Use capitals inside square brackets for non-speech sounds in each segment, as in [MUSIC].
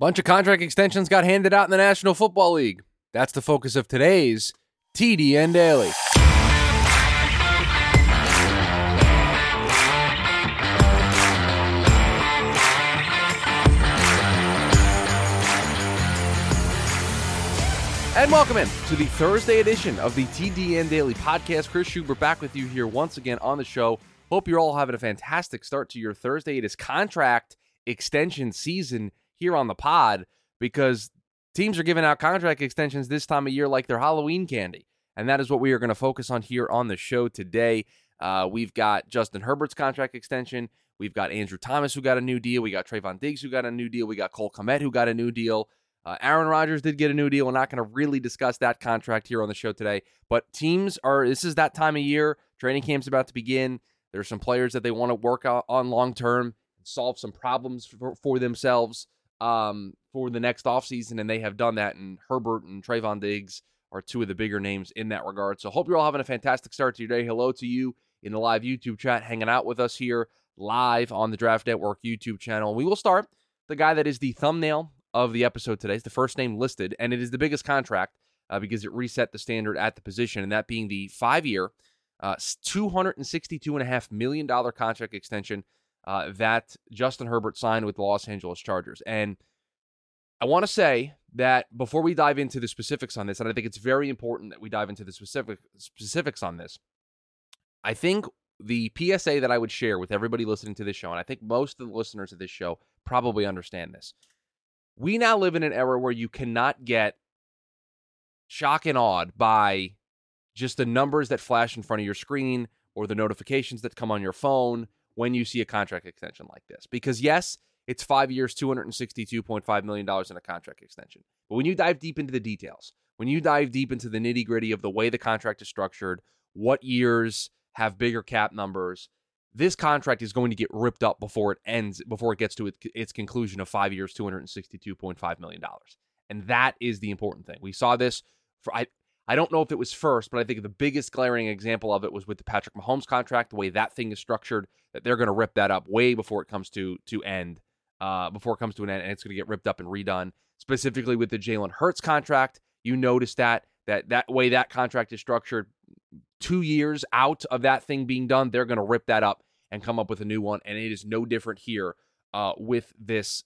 Bunch of contract extensions got handed out in the National Football League. That's the focus of today's TDN Daily. And welcome in to the Thursday edition of the TDN Daily Podcast. Chris Schubert back with you here once again on the show. Hope you're all having a fantastic start to your Thursday. It is contract extension season here on the pod because teams are giving out contract extensions this time of year like they're Halloween candy. And that is what we are going to focus on here on the show today. Uh, we've got Justin Herbert's contract extension. We've got Andrew Thomas who got a new deal. We got Trevon Diggs who got a new deal. We got Cole Kmet who got a new deal. Uh, Aaron Rodgers did get a new deal. We're not going to really discuss that contract here on the show today, but teams are, this is that time of year. Training camp's about to begin. There's some players that they want to work on long term, and solve some problems for, for themselves um, for the next offseason, and they have done that. And Herbert and Trevon Diggs are two of the bigger names in that regard. So hope you're all having a fantastic start to your day. Hello to you in the live YouTube chat, hanging out with us here live on the Draft Network YouTube channel. We will start the guy that is the thumbnail of the episode today. It's the first name listed, and it is the biggest contract uh, because it reset the standard at the position, and that being the five year, uh, $262.5 million contract extension uh, that Justin Herbert signed with the Los Angeles Chargers. And I want to say that before we dive into the specifics on this, and I think it's very important that we dive into the specific specifics on this, I think the PSA that I would share with everybody listening to this show, and I think most of the listeners of this show probably understand this we now live in an era where you cannot get shock and awed by just the numbers that flash in front of your screen or the notifications that come on your phone when you see a contract extension like this. Because, yes, it's five years, $262.5 million in a contract extension. But when you dive deep into the details, when you dive deep into the nitty gritty of the way the contract is structured, what years have bigger cap numbers, this contract is going to get ripped up before it ends, before it gets to its conclusion of five years, $262.5 million. And that is the important thing. We saw this for, I, I don't know if it was first, but I think the biggest glaring example of it was with the Patrick Mahomes contract, the way that thing is structured, that they're going to rip that up way before it comes to to end, uh, before it comes to an end, and it's going to get ripped up and redone. Specifically with the Jalen Hurts contract, you notice that that that way that contract is structured, two years out of that thing being done, they're going to rip that up and come up with a new one. And it is no different here uh, with this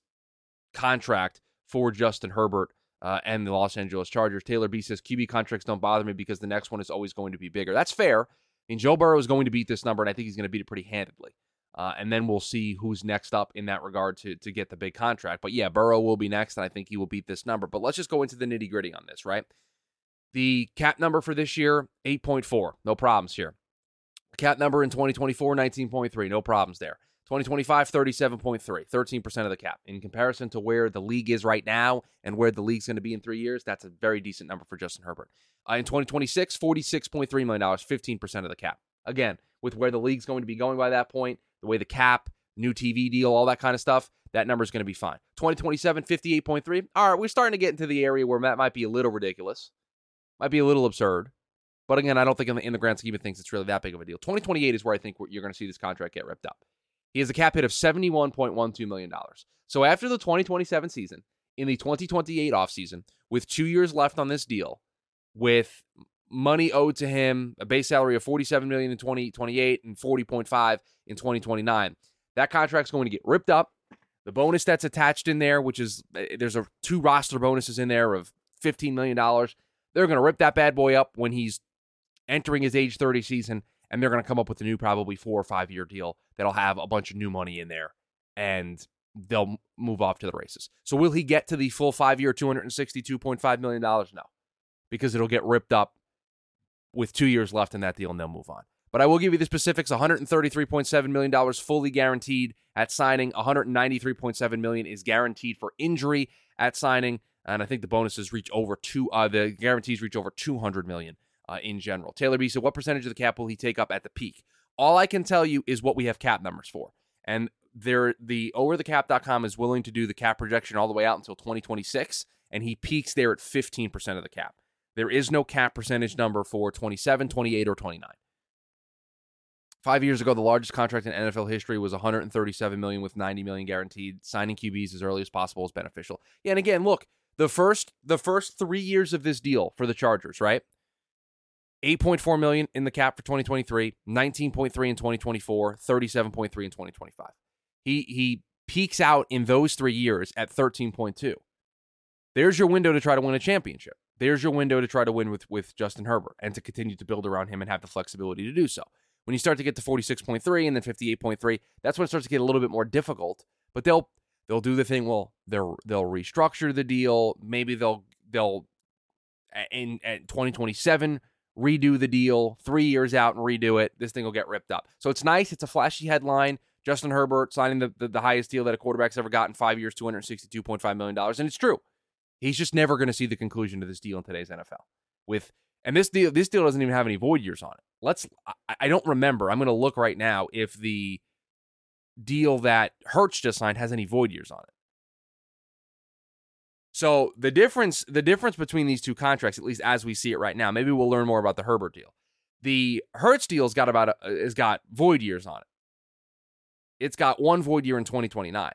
contract for Justin Herbert uh, and the Los Angeles Chargers. Taylor B says QB contracts don't bother me because the next one is always going to be bigger. That's fair. I mean, Joe Burrow is going to beat this number, and I think he's going to beat it pretty handedly. Uh, and then we'll see who's next up in that regard to to get the big contract. But yeah, Burrow will be next, and I think he will beat this number. But let's just go into the nitty gritty on this, right? The cap number for this year, 8.4. No problems here. Cap number in 2024, 19.3. No problems there. 2025, 37.3. 13% of the cap. In comparison to where the league is right now and where the league's going to be in three years, that's a very decent number for Justin Herbert. Uh, in 2026, $46.3 million, 15% of the cap. Again, with where the league's going to be going by that point, the way the cap, new TV deal, all that kind of stuff, that number is going to be fine. 2027, 58.3. All right, we're starting to get into the area where that might be a little ridiculous might be a little absurd. But again, I don't think in the, in the grand scheme of things it's really that big of a deal. 2028 is where I think you're going to see this contract get ripped up. He has a cap hit of $71.12 million. So after the 2027 season, in the 2028 offseason, with two years left on this deal, with money owed to him, a base salary of 47 million in 2028 and 40.5 in 2029, that contract's going to get ripped up. The bonus that's attached in there, which is eh, there's a two roster bonuses in there of $15 million they're going to rip that bad boy up when he's entering his age 30 season, and they're going to come up with a new, probably four or five year deal that'll have a bunch of new money in there, and they'll move off to the races. So, will he get to the full five year, $262.5 million? No, because it'll get ripped up with two years left in that deal, and they'll move on. But I will give you the specifics: $133.7 million fully guaranteed at signing. 193.7 million is guaranteed for injury at signing and I think the bonuses reach over two. Uh, the guarantees reach over two hundred million uh, in general. Taylor B said, "What percentage of the cap will he take up at the peak?" All I can tell you is what we have cap numbers for, and there the overthecap.com is willing to do the cap projection all the way out until 2026, and he peaks there at 15% of the cap. There is no cap percentage number for 27, 28, or 29. Five years ago, the largest contract in NFL history was 137 million with 90 million guaranteed. Signing QBs as early as possible is beneficial. Yeah, and again, look, the first the first three years of this deal for the Chargers, right? 8.4 million in the cap for 2023, 19.3 in 2024, 37.3 in 2025. He he peaks out in those three years at 13.2. There's your window to try to win a championship. There's your window to try to win with with Justin Herbert and to continue to build around him and have the flexibility to do so. When you start to get to 46.3 and then 58.3, that's when it starts to get a little bit more difficult. But they'll they'll do the thing. Well, they'll they'll restructure the deal. Maybe they'll they'll in, in 2027 redo the deal three years out and redo it. This thing will get ripped up. So it's nice. It's a flashy headline. Justin Herbert signing the, the, the highest deal that a quarterback's ever gotten, five years, $262.5 million. And it's true. He's just never going to see the conclusion to this deal in today's NFL. With and this deal, this deal doesn't even have any void years on it. Let's I, I don't remember. I'm going to look right now if the deal that Hurts just signed has any void years on it. So the difference, the difference between these two contracts, at least as we see it right now, maybe we'll learn more about the Herbert deal. The Hurts deal's got about has uh, got void years on it. It's got one void year in 2029.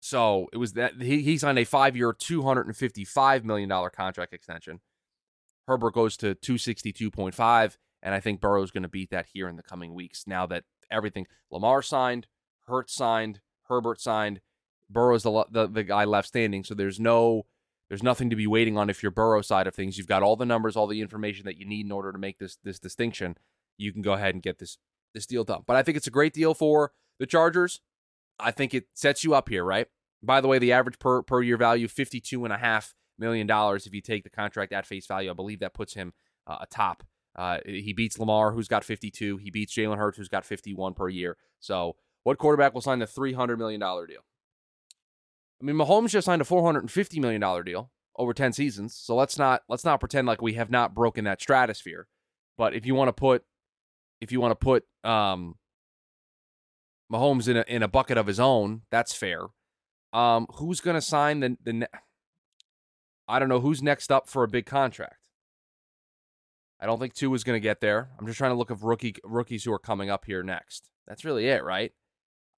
So it was that he, he signed a five-year, 255 million dollar contract extension. Herbert goes to 262.5, and I think Burrow's going to beat that here in the coming weeks. Now that everything Lamar signed, Hurts signed, Herbert signed, Burrow's the, the the guy left standing. So there's no there's nothing to be waiting on if you're Burrow side of things. You've got all the numbers, all the information that you need in order to make this this distinction. You can go ahead and get this this deal done. But I think it's a great deal for the Chargers. I think it sets you up here, right? By the way, the average per per year value fifty two and a half million dollars if you take the contract at face value. I believe that puts him uh, atop. Uh, he beats Lamar, who's got 52. He beats Jalen Hurts, who's got 51 per year. So, what quarterback will sign the $300 million deal? I mean, Mahomes just signed a four hundred and fifty million dollar deal over ten seasons. So let's not let's not pretend like we have not broken that stratosphere. But if you want to put if you want to put um, Mahomes in a in a bucket of his own, that's fair. Um, who's going to sign the the? Ne- I don't know who's next up for a big contract. I don't think Tua is going to get there. I'm just trying to look of rookie rookies who are coming up here next. That's really it, right?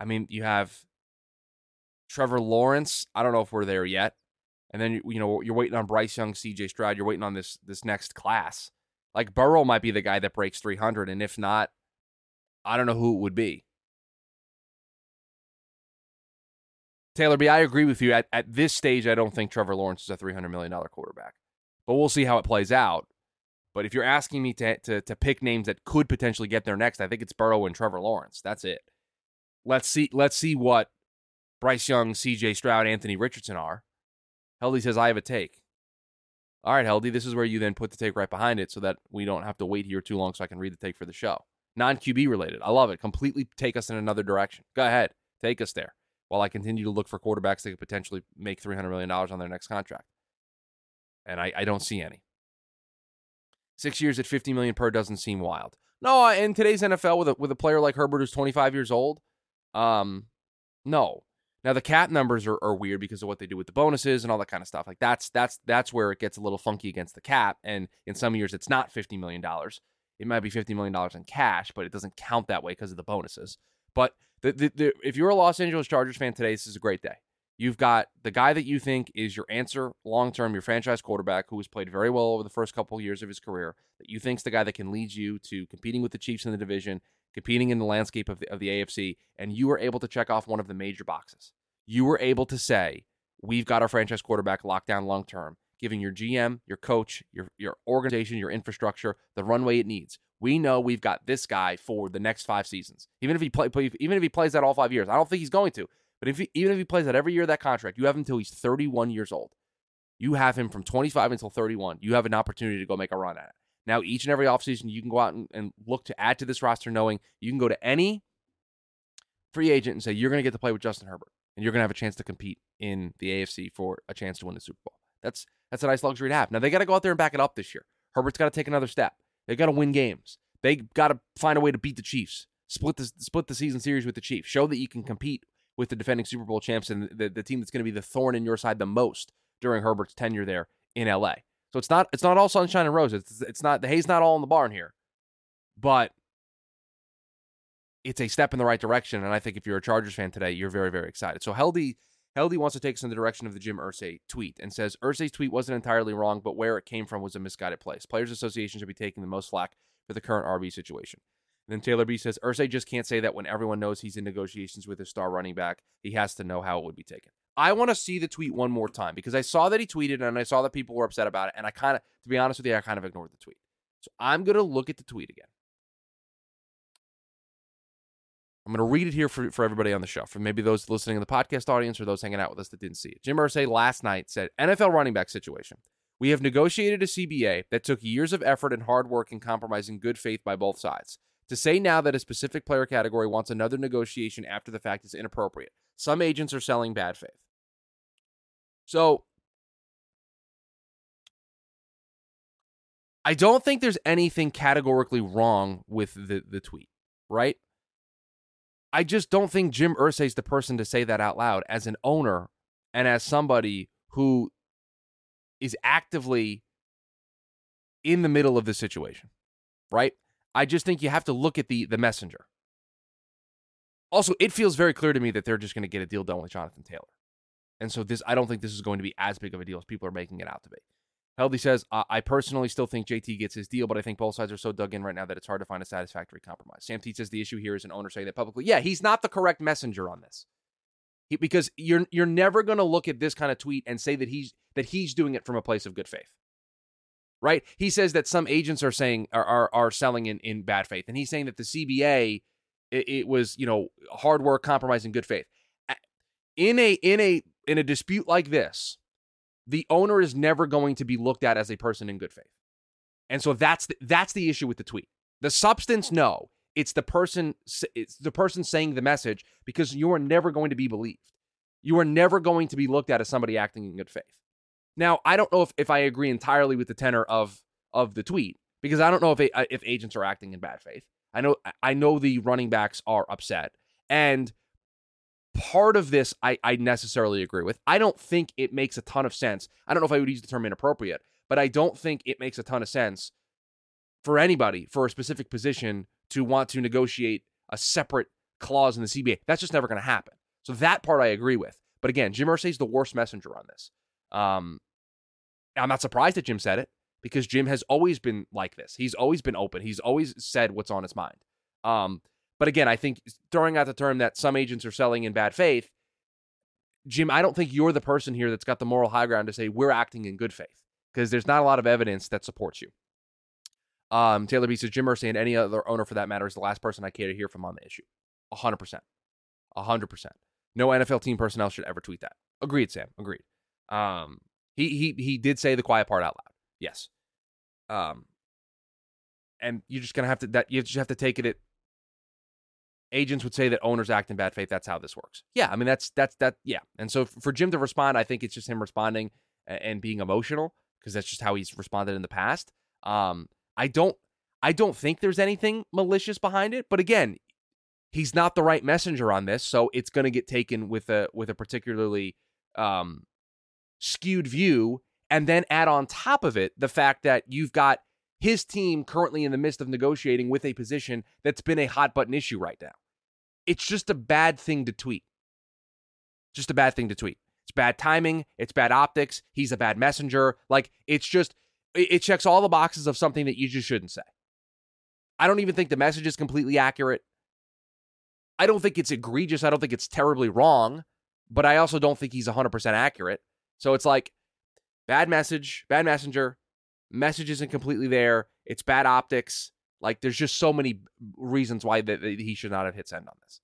I mean, you have Trevor Lawrence, I don't know if we're there yet. And then you know you're waiting on Bryce Young, C.J. Stroud. You're waiting on this this next class. Like Burrow might be the guy that breaks 300, and if not, I don't know who it would be. Taylor B, I agree with you. At at this stage, I don't think Trevor Lawrence is a 300 million dollar quarterback, but we'll see how it plays out. But if you're asking me to, to to pick names that could potentially get there next, I think it's Burrow and Trevor Lawrence. That's it. Let's see. Let's see what Bryce Young, CJ Stroud, Anthony Richardson are. Heldy says, I have a take. All right, Heldy, this is where you then put the take right behind it so that we don't have to wait here too long so I can read the take for the show. Non QB related. I love it. Completely take us in another direction. Go ahead. Take us there while I continue to look for quarterbacks that could potentially make $300 million on their next contract. And I, I don't see any. Six years at 50 million per doesn't seem wild. No, in today's NFL with a with a player like Herbert who's 25 years old, um, no. Now the cap numbers are, are weird because of what they do with the bonuses and all that kind of stuff. Like that's that's that's where it gets a little funky against the cap. And in some years it's not fifty million dollars. It might be fifty million dollars in cash, but it doesn't count that way because of the bonuses. But the, the, the, if you're a Los Angeles Chargers fan today, this is a great day. You've got the guy that you think is your answer long term, your franchise quarterback, who has played very well over the first couple years of his career. That you think is the guy that can lead you to competing with the Chiefs in the division, competing in the landscape of the, of the AFC, and you were able to check off one of the major boxes. You were able to say, we've got our franchise quarterback locked down long term, giving your GM, your coach, your, your organization, your infrastructure the runway it needs. We know we've got this guy for the next five seasons. Even if he play, even if he plays that all five years, I don't think he's going to. But if he, even if he plays that every year of that contract, you have him until he's 31 years old. You have him from 25 until 31. You have an opportunity to go make a run at it. Now, each and every offseason, you can go out and, and look to add to this roster, knowing you can go to any free agent and say, you're going to get to play with Justin Herbert and you're going to have a chance to compete in the AFC for a chance to win the Super Bowl. That's that's a nice luxury to have. Now, they got to go out there and back it up this year. Herbert's got to take another step. They got to win games. They got to find a way to beat the Chiefs. Split the split the season series with the Chiefs. Show that you can compete with the defending Super Bowl champs and the, the team that's going to be the thorn in your side the most during Herbert's tenure there in LA. So it's not it's not all sunshine and roses. It's, it's not the hay's not all in the barn here, but it's a step in the right direction. And I think if you're a Chargers fan today, you're very, very excited. So Heldy Heldy wants to take us in the direction of the Jim Irsay tweet and says Irsay's tweet wasn't entirely wrong, but where it came from was a misguided place. Players Association should be taking the most flack for the current RB situation. And then Taylor B says Irsay just can't say that when everyone knows he's in negotiations with his star running back. He has to know how it would be taken. I want to see the tweet one more time because I saw that he tweeted and I saw that people were upset about it. And I kind of, to be honest with you, I kind of ignored the tweet. So I'm going to look at the tweet again. I'm going to read it here for, for everybody on the show, for maybe those listening in the podcast audience or those hanging out with us that didn't see it. Jim Irsay last night said NFL running back situation. We have negotiated a CBA that took years of effort and hard work and compromising good faith by both sides. To say now that a specific player category wants another negotiation after the fact is inappropriate. Some agents are selling bad faith. So I don't think there's anything categorically wrong with the, the tweet, right? I just don't think Jim Irsay is the person to say that out loud as an owner and as somebody who is actively in the middle of the situation, right? I just think you have to look at the the messenger. Also, it feels very clear to me that they're just going to get a deal done with Jonathan Taylor. And so this I don't think this is going to be as big of a deal as people are making it out to be. Heldy says, I personally still think JT gets his deal, but I think both sides are so dug in right now that it's hard to find a satisfactory compromise. Sam T says the issue here is an owner saying that publicly. Yeah, he's not the correct messenger on this. He, because you're you're never going to look at this kind of tweet and say that he's that he's doing it from a place of good faith. Right? He says that some agents are saying are are, are selling in, in bad faith, and he's saying that the CBA it, it was you know hard work, compromise, and good faith. In a in a in a dispute like this, the owner is never going to be looked at as a person in good faith. And so that's the, that's the issue with the tweet. The substance, no, it's the person it's the person saying the message because you are never going to be believed. You are never going to be looked at as somebody acting in good faith. Now, I don't know if, if I agree entirely with the tenor of of the tweet because I don't know if uh, if agents are acting in bad faith. I know I know the running backs are upset and part of this I, I necessarily agree with. I don't think it makes a ton of sense. I don't know if I would use the term inappropriate, but I don't think it makes a ton of sense for anybody for a specific position to want to negotiate a separate clause in the CBA. That's just never going to happen. So that part I agree with. But again, Jim Irsay is the worst messenger on this. Um, I'm not surprised that Jim said it because Jim has always been like this. He's always been open. He's always said what's on his mind. Um, but again, I think throwing out the term that some agents are selling in bad faith, Jim, I don't think you're the person here that's got the moral high ground to say we're acting in good faith because there's not a lot of evidence that supports you. Um, Taylor B says Jim Irsay and any other owner for that matter is the last person I care to hear from on the issue. 100%. 100%. No NFL team personnel should ever tweet that. Agreed, Sam. Agreed. Um, he he he did say the quiet part out loud. Yes. Um, and you're just gonna have to that you just have to take it at agents would say that owners act in bad faith. That's how this works. Yeah, I mean that's that's that. Yeah, and so for Jim to respond, I think it's just him responding and being emotional because that's just how he's responded in the past. Um, I don't I don't think there's anything malicious behind it, but again, he's not the right messenger on this, so it's going to get taken with a with a particularly um, skewed view, and then add on top of it the fact that you've got his team currently in the midst of negotiating with a position that's been a hot button issue right now. It's just a bad thing to tweet. Just a bad thing to tweet. It's bad timing. It's bad optics. He's a bad messenger. Like, it's just, it checks all the boxes of something that you just shouldn't say. I don't even think the message is completely accurate. I don't think it's egregious. I don't think it's terribly wrong, but I also don't think he's 100% accurate. So it's like bad message, bad messenger, message isn't completely there. It's bad optics. Like there's just so many reasons why that he should not have hit send on this.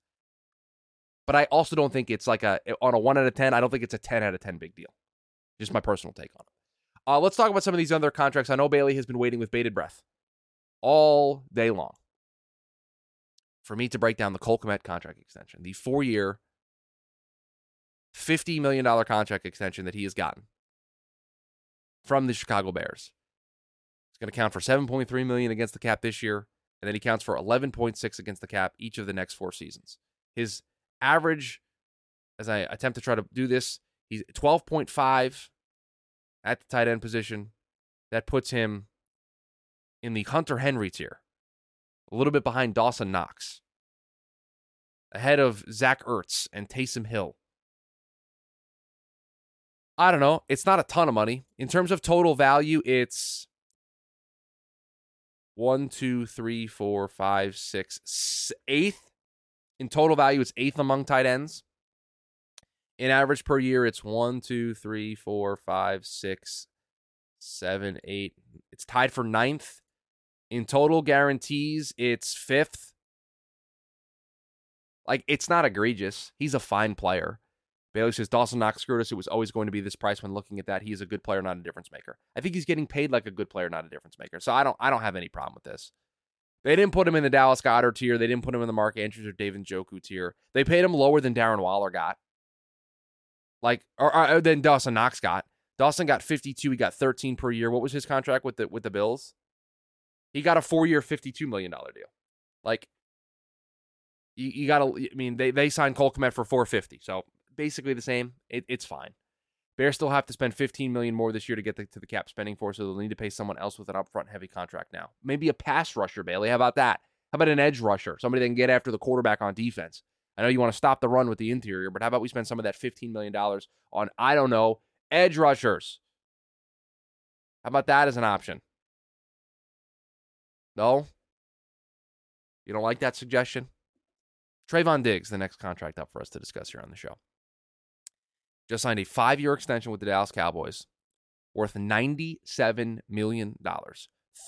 But I also don't think it's like a on a one out of ten. I don't think it's a ten out of ten big deal. Just my personal take on it. Uh, let's talk about some of these other contracts. I know Bailey has been waiting with bated breath all day long for me to break down the Cole Kmet contract extension, the four-year, fifty million dollar contract extension that he has gotten from the Chicago Bears. He's going to count for 7.3 million against the cap this year, and then he counts for 11.6 against the cap each of the next four seasons. His average, as I attempt to try to do this, he's 12.5 at the tight end position. That puts him in the Hunter Henry tier, a little bit behind Dawson Knox. ahead of Zach Ertz and Taysom Hill. I don't know. It's not a ton of money. In terms of total value, it's one, two, three, four, five, six, eighth. In total value, it's eighth among tight ends. In average per year, it's one, two, three, four, five, six, seven, eight. It's tied for ninth. In total guarantees, it's fifth. Like, it's not egregious. He's a fine player. Bailey says Dawson Knox screwed us. It was always going to be this price when looking at that. He is a good player, not a difference maker. I think he's getting paid like a good player, not a difference maker. So I don't I don't have any problem with this. They didn't put him in the Dallas Goedert tier. They didn't put him in the Mark Andrews or David Njoku tier. They paid him lower than Darren Waller got. Like or, or than Dawson Knox got. Dawson got 52. He got 13 per year. What was his contract with the with the Bills? He got a four year, $52 million deal. Like you, you got to. I mean, they they signed Cole Kmet for 450. So basically the same. It, it's fine. Bears still have to spend 15 million more this year to get the, to the cap spending for, so they'll need to pay someone else with an upfront heavy contract now. Maybe a pass rusher, Bailey. How about that? How about an edge rusher? Somebody that can get after the quarterback on defense. I know you want to stop the run with the interior, but how about we spend some of that $15 million on, I don't know, edge rushers? How about that as an option? No? You don't like that suggestion? Trevon Diggs, the next contract up for us to discuss here on the show just signed a five year extension with the Dallas Cowboys worth $97 million,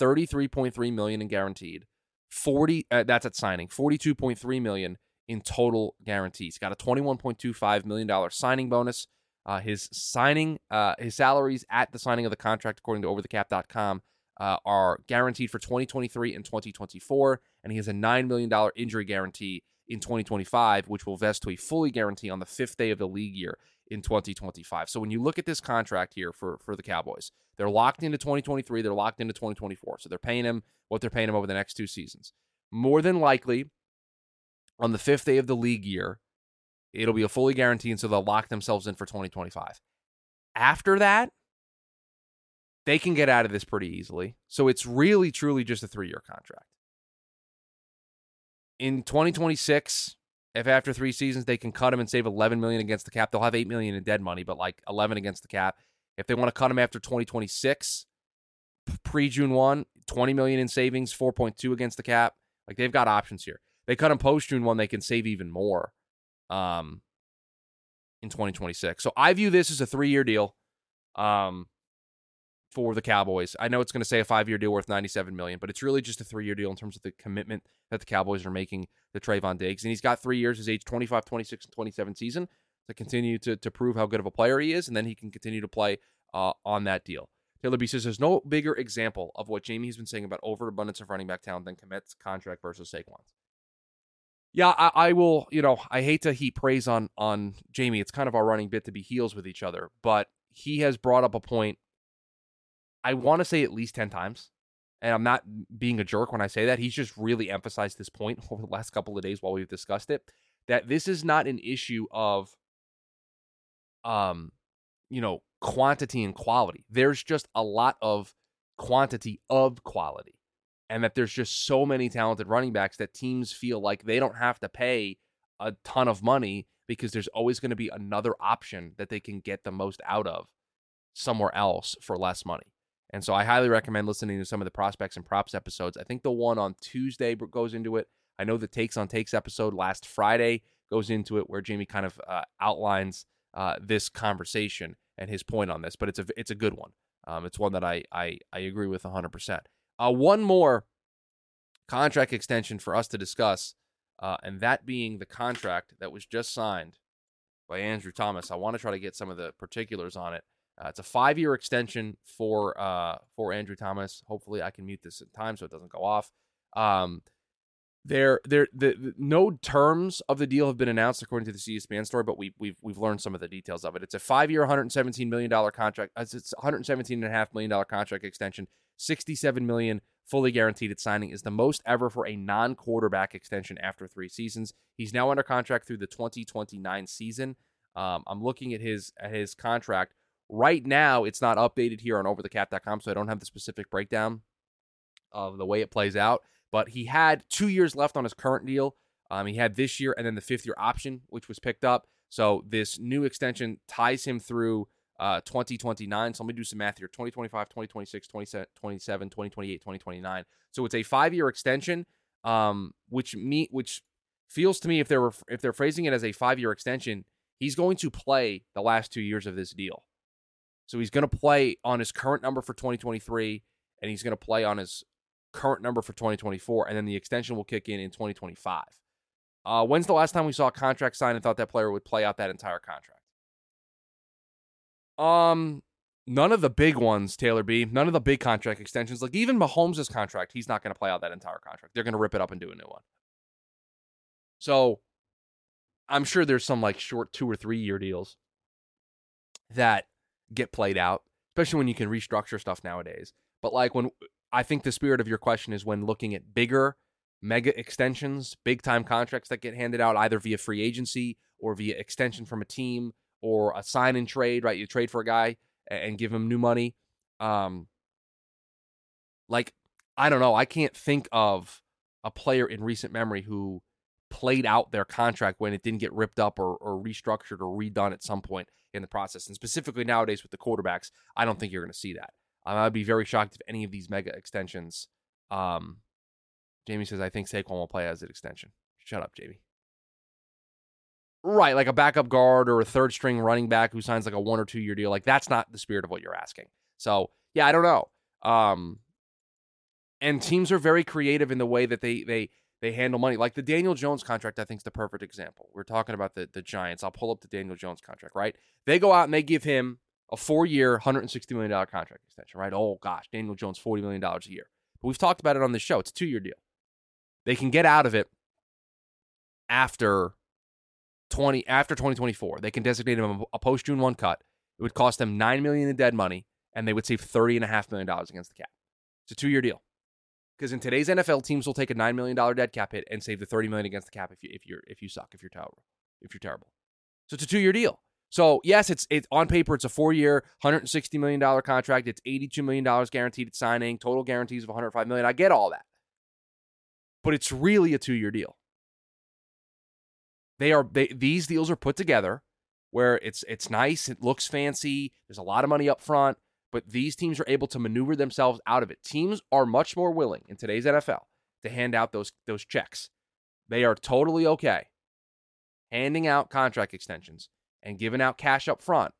33.3 million in guaranteed, 40 uh, that's at signing, 42.3 million in total guarantees. Got a $21.25 million signing bonus. Uh, his signing, uh, his salaries at the signing of the contract, according to overthecap.com, uh, are guaranteed for 2023 and 2024, and he has a $9 million injury guarantee in 2025, which will vest to a fully guarantee on the fifth day of the league year in 2025. So when you look at this contract here for for the Cowboys, they're locked into 2023, they're locked into 2024. So they're paying him what they're paying him over the next two seasons. More than likely, on the fifth day of the league year, it'll be a fully guaranteed, and so they'll lock themselves in for 2025. After that, they can get out of this pretty easily. So it's really, truly just a three year contract. In 2026, if after three seasons they can cut him and save 11 million against the cap, they'll have 8 million in dead money, but like 11 against the cap. If they want to cut him after 2026, pre June 1, 20 million in savings, 4.2 against the cap. Like they've got options here. They cut him post June 1, they can save even more um, in 2026. So I view this as a three year deal. Um, for the Cowboys. I know it's going to say a five-year deal worth 97 million, but it's really just a three-year deal in terms of the commitment that the Cowboys are making to Trevon Diggs. And he's got three years, his age 25, 26, and 27 season to continue to, to prove how good of a player he is, and then he can continue to play uh, on that deal. Taylor B says there's no bigger example of what Jamie has been saying about overabundance of running back talent than Kmet's contract versus Saquon's. Yeah, I, I, will. You know, I hate to heap praise on on Jamie. It's kind of our running bit to be heels with each other, but he has brought up a point I want to say at least 10 times. And I'm not being a jerk when I say that. He's just really emphasized this point [LAUGHS] over the last couple of days while we've discussed it that this is not an issue of um you know, quantity and quality. There's just a lot of quantity of quality. And that there's just so many talented running backs that teams feel like they don't have to pay a ton of money because there's always going to be another option that they can get the most out of somewhere else for less money. And so I highly recommend listening to some of the prospects and props episodes. I think the one on Tuesday goes into it. I know the Takes on Takes episode last Friday goes into it, where Jamie kind of uh, outlines uh, this conversation and his point on this. But it's a it's a good one. Um, it's one that I I, I agree with 100. Uh, percent One more contract extension for us to discuss, uh, and that being the contract that was just signed by Andrew Thomas. I want to try to get some of the particulars on it. Uh, it's a five year extension for uh, for Andrew Thomas. Hopefully, I can mute this in time so it doesn't go off. Um, there, there, the, the, no terms of the deal have been announced according to the ESPN story, but we, we've we've learned some of the details of it. It's a five year, 117 million dollar contract. Uh, it's 117 and a half million dollar contract extension. 67 million fully guaranteed at signing is the most ever for a non quarterback extension after three seasons. He's now under contract through the 2029 season. Um, I'm looking at his at his contract Right now, it's not updated here on overthecap.com, so I don't have the specific breakdown of the way it plays out. But he had two years left on his current deal. Um, he had this year and then the fifth year option, which was picked up. So this new extension ties him through uh, 2029. So let me do some math here 2025, 2026, 2027, 2028, 2029. So it's a five year extension, um, which me which feels to me if they're if they're phrasing it as a five year extension, he's going to play the last two years of this deal. So he's going to play on his current number for 2023, and he's going to play on his current number for 2024, and then the extension will kick in in 2025. Uh, when's the last time we saw a contract signed and thought that player would play out that entire contract? Um, none of the big ones, Taylor B. None of the big contract extensions. Like even Mahomes' contract, he's not going to play out that entire contract. They're going to rip it up and do a new one. So I'm sure there's some like short two or three year deals that get played out, especially when you can restructure stuff nowadays. But like when I think the spirit of your question is when looking at bigger mega extensions, big time contracts that get handed out either via free agency or via extension from a team or a sign and trade, right? You trade for a guy and give him new money. Um, like, I don't know. I can't think of a player in recent memory who played out their contract when it didn't get ripped up or, or restructured or redone at some point in the process. And specifically nowadays with the quarterbacks, I don't think you're going to see that. Um, I'd be very shocked if any of these mega extensions. Um, Jamie says, I think Saquon will play as an extension. Shut up, Jamie. Right, like a backup guard or a third string running back who signs like a one or two year deal. Like that's not the spirit of what you're asking. So yeah, I don't know. Um, and teams are very creative in the way that they they they handle money. Like the Daniel Jones contract, I think is the perfect example. We're talking about the the Giants. I'll pull up the Daniel Jones contract. Right, they go out and they give him a four year, hundred sixty million dollar contract extension. Right. Oh gosh, Daniel Jones, forty million dollars a year. But we've talked about it on this show. It's a two year deal. They can get out of it after 20 after 2024. They can designate him a post June 1 cut. It would cost them 9 million in dead money and they would save 30 and a half million dollars against the cap. It's a 2-year deal. Because in today's NFL, teams will take a $9 million dead cap hit and save the 30 million against the cap if you if you're if you suck, if you're terrible. If you're terrible. So it's a 2-year deal. So yes, it's it's on paper it's a four year, hundred and sixty million dollar contract. It's eighty two million dollars guaranteed at signing. Total guarantees of one hundred five million. I get all that, but it's really a two year deal. They are they, these deals are put together where it's it's nice, it looks fancy, there's a lot of money up front, but these teams are able to maneuver themselves out of it. Teams are much more willing in today's NFL to hand out those those checks. They are totally okay handing out contract extensions and giving out cash up front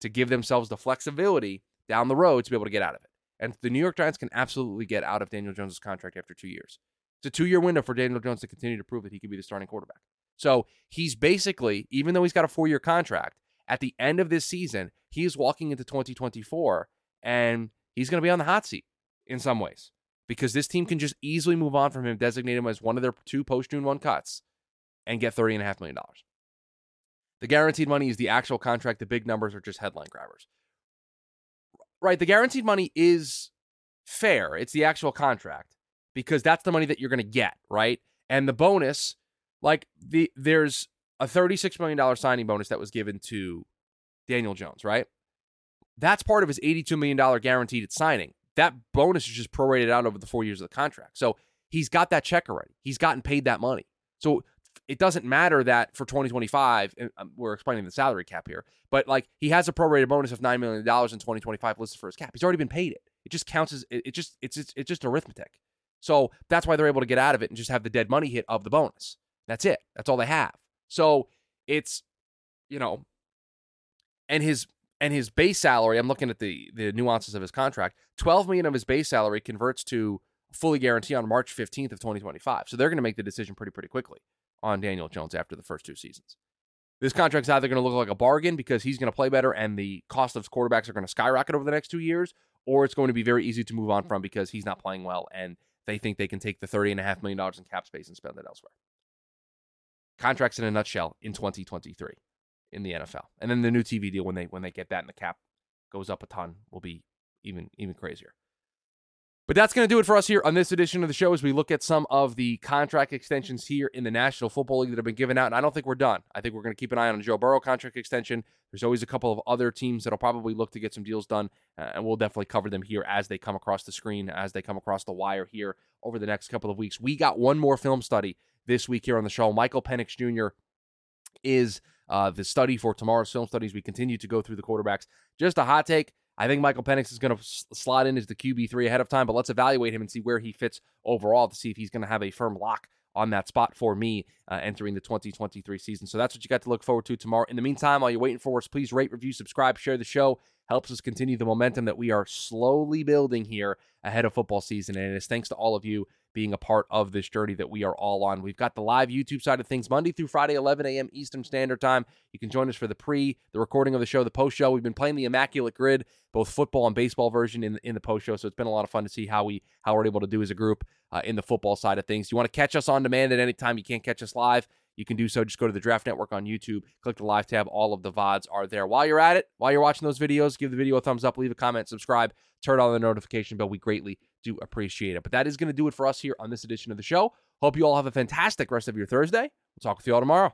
to give themselves the flexibility down the road to be able to get out of it. And the New York Giants can absolutely get out of Daniel Jones' contract after two years. It's a two year window for Daniel Jones to continue to prove that he can be the starting quarterback. So he's basically, even though he's got a four year contract, at the end of this season, he is walking into 2024 and he's going to be on the hot seat in some ways because this team can just easily move on from him, designate him as one of their two post June 1 cuts, and get $30.5 million. The guaranteed money is the actual contract. The big numbers are just headline grabbers. Right. The guaranteed money is fair. It's the actual contract because that's the money that you're going to get. Right. And the bonus like the there's a $36 million signing bonus that was given to Daniel Jones, right? That's part of his $82 million guaranteed at signing. That bonus is just prorated out over the four years of the contract. So he's got that check already. He's gotten paid that money. So it doesn't matter that for 2025, um, we're explaining the salary cap here, but like he has a prorated bonus of $9 million in 2025 listed for his cap. He's already been paid it. It just counts as, it, just, it's, it's, it's just arithmetic. So that's why they're able to get out of it and just have the dead money hit of the bonus. That's it. That's all they have. So it's, you know, and his and his base salary, I'm looking at the the nuances of his contract. 12 million of his base salary converts to fully guarantee on March 15th of 2025. So they're going to make the decision pretty pretty quickly on Daniel Jones after the first two seasons. This contract's either going to look like a bargain because he's going to play better and the cost of quarterbacks are going to skyrocket over the next two years, or it's going to be very easy to move on from because he's not playing well and they think they can take the $30.5 million in cap space and spend it elsewhere contracts in a nutshell in 2023 in the NFL. And then the new TV deal when they when they get that and the cap goes up a ton will be even even crazier. But that's going to do it for us here on this edition of the show as we look at some of the contract extensions here in the National Football League that have been given out. And I don't think we're done. I think we're going to keep an eye on Joe Burrow contract extension. There's always a couple of other teams that'll probably look to get some deals done, uh, and we'll definitely cover them here as they come across the screen, as they come across the wire here over the next couple of weeks. We got one more film study this week here on the show. Michael Penix Jr. is uh, the study for tomorrow's film studies. We continue to go through the quarterbacks. Just a hot take. I think Michael Penix is going to slide in as the QB3 ahead of time, but let's evaluate him and see where he fits overall to see if he's going to have a firm lock on that spot for me uh, entering the 2023 season. So that's what you got to look forward to tomorrow. In the meantime, while you're waiting for us, please rate, review, subscribe, share the show. Helps us continue the momentum that we are slowly building here ahead of football season. And it is thanks to all of you being a part of this journey that we are all on. We've got the live YouTube side of things Monday through Friday, 11 a.m. Eastern Standard Time. You can join us for the pre, the recording of the show, the post show. We've been playing the Immaculate Grid, both football and baseball version in, in the post show. So it's been a lot of fun to see how we how we're able to do as a group uh, in the football side of things. You want to catch us on demand at any time. You can't catch us live. You can do so. Just go to the Draft Network on YouTube, click the live tab. All of the VODs are there. While you're at it, while you're watching those videos, give the video a thumbs up, leave a comment, subscribe, turn on the notification bell. We greatly do appreciate it. But that is going to do it for us here on this edition of the show. Hope you all have a fantastic rest of your Thursday. We'll talk with you all tomorrow.